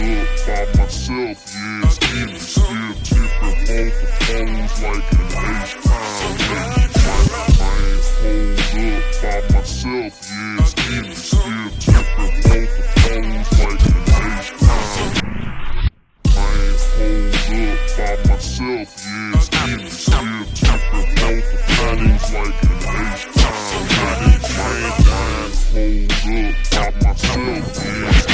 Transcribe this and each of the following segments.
up by myself, yeah, still, still tipping both the phones like an. I ain't hold up by myself, yeah, still, still tipping both the phones like an ain't hold up by myself, yeah, still, still tipping both the phones like an yeah. I ain't hold up by myself, yeah,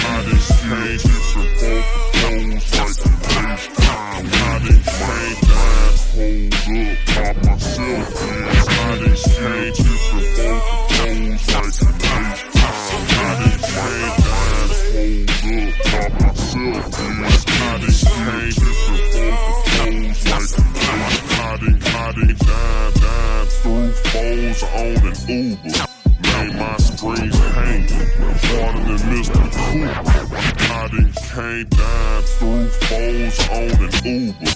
still tipping both the phones like H-Town, yeah. I ain't hold up by myself, still, still tipping both the phones like H-Town, yeah. I ain't hold up by myself, yeah, still, still tipping both the phones like an Hiding, hiding, dime, dime through foes on an Uber. Made my strings hanging, harder than Mr. Cooper. Came down through foes on an Uber.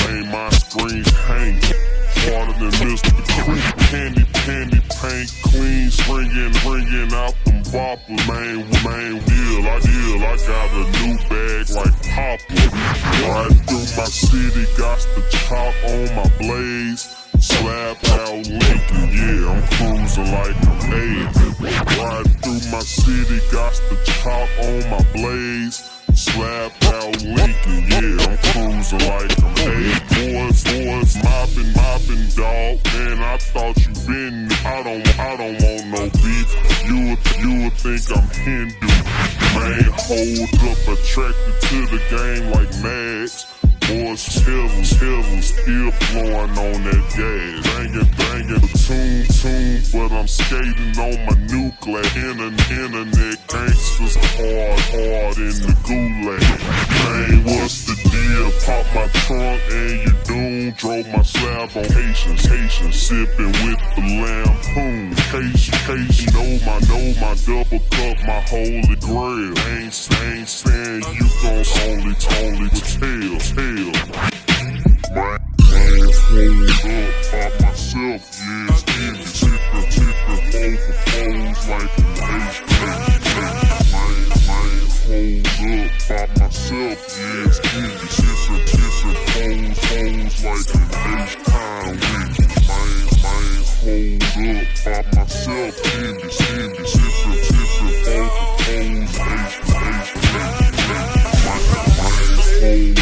Made my strings hanging, harder than Mr. Cooper. Candy, candy, paint clean, swinging, ringing out them boppers. Man, man, deal, I deal, I got a new bag like Papa. Right through my city, got the chop on my blaze. Slap out Lincoln, yeah, I'm cruising like I'm eight. Right through my city, got the chop on my blaze. Slap out Lincoln, yeah, I'm cruising like I'm eight. Boys, boys, mopping, mopping, dog. Man, I thought you been. I don't, I don't want no beef. You would, you would think I'm Hindu. Man, hold up, attracted to the game like Mags. Boys chillin', chillin', still blowing on that gas. Bangin', bangin' tune, tune, but I'm skating on my nuclear. Internet, internet gangsters hard, hard in the gulag. Man, what's the deal? Pop my trunk and you doom. Drove my slab on Haitians, Haitians, sippin' with the lampoon. Case, case, know my, know my double cup, my holy grail. Ain't, ain't saying you gon' only, only tell, tell. Man hold up by myself, yeah, tippin' both the phones like an H-H-H. Man, man hold up by myself, yeah, still tippin', tippin' phones, phones like an H-Town, yeah. Man, man hold up by myself, still, still tippin', tippin' both the phones, H-H-H. Man, man hold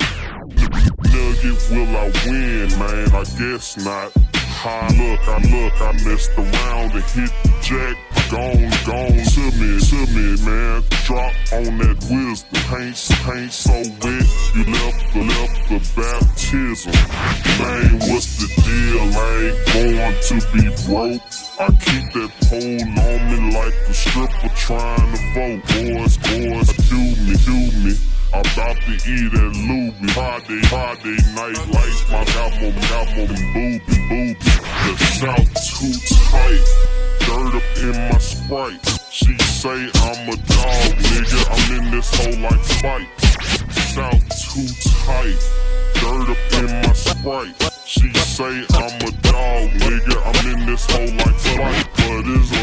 Nugget, will I win, man? I guess not. Ha. Look, I look, I messed around and hit the jack. Gone, gone to me, to me, man. Drop on that wisdom. Paint, paint so wet, you left the, left the baptism. Man, what's the deal? I ain't going to be broke. I keep that pole on me like a stripper trying to vote. Boys, boys, do me, do me. I'm about to eat at Luby. Friday, Friday night lights, my got more booby, booby. The south too tight, dirt up in my sprite. She say I'm a dog, nigga. I'm in this hole like Spike. South too tight, dirt up in my sprite. She say I'm a dog, nigga. I'm in this hole like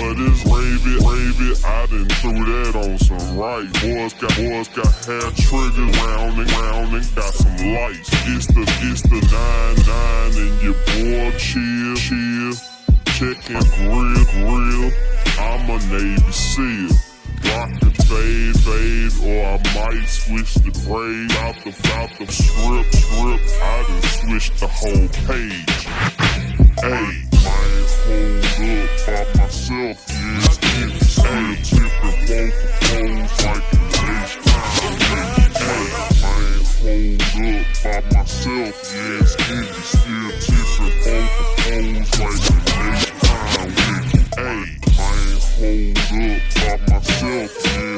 what is, rave it, rave it. I done threw that on right. Boys got, boys got hair triggers rounding, rounding. Got some lights. It's the, it's the nine, nine, and your boy chill, chill. Chicken grill, grill. I'm a Navy SEAL. Rockin' fade, fade, or I might switch the braid out the, out the strip, strip. I done switched the whole page. Hey, man, hold up myself, yeah. Still, tipping both the phones like man, hold up by myself. Still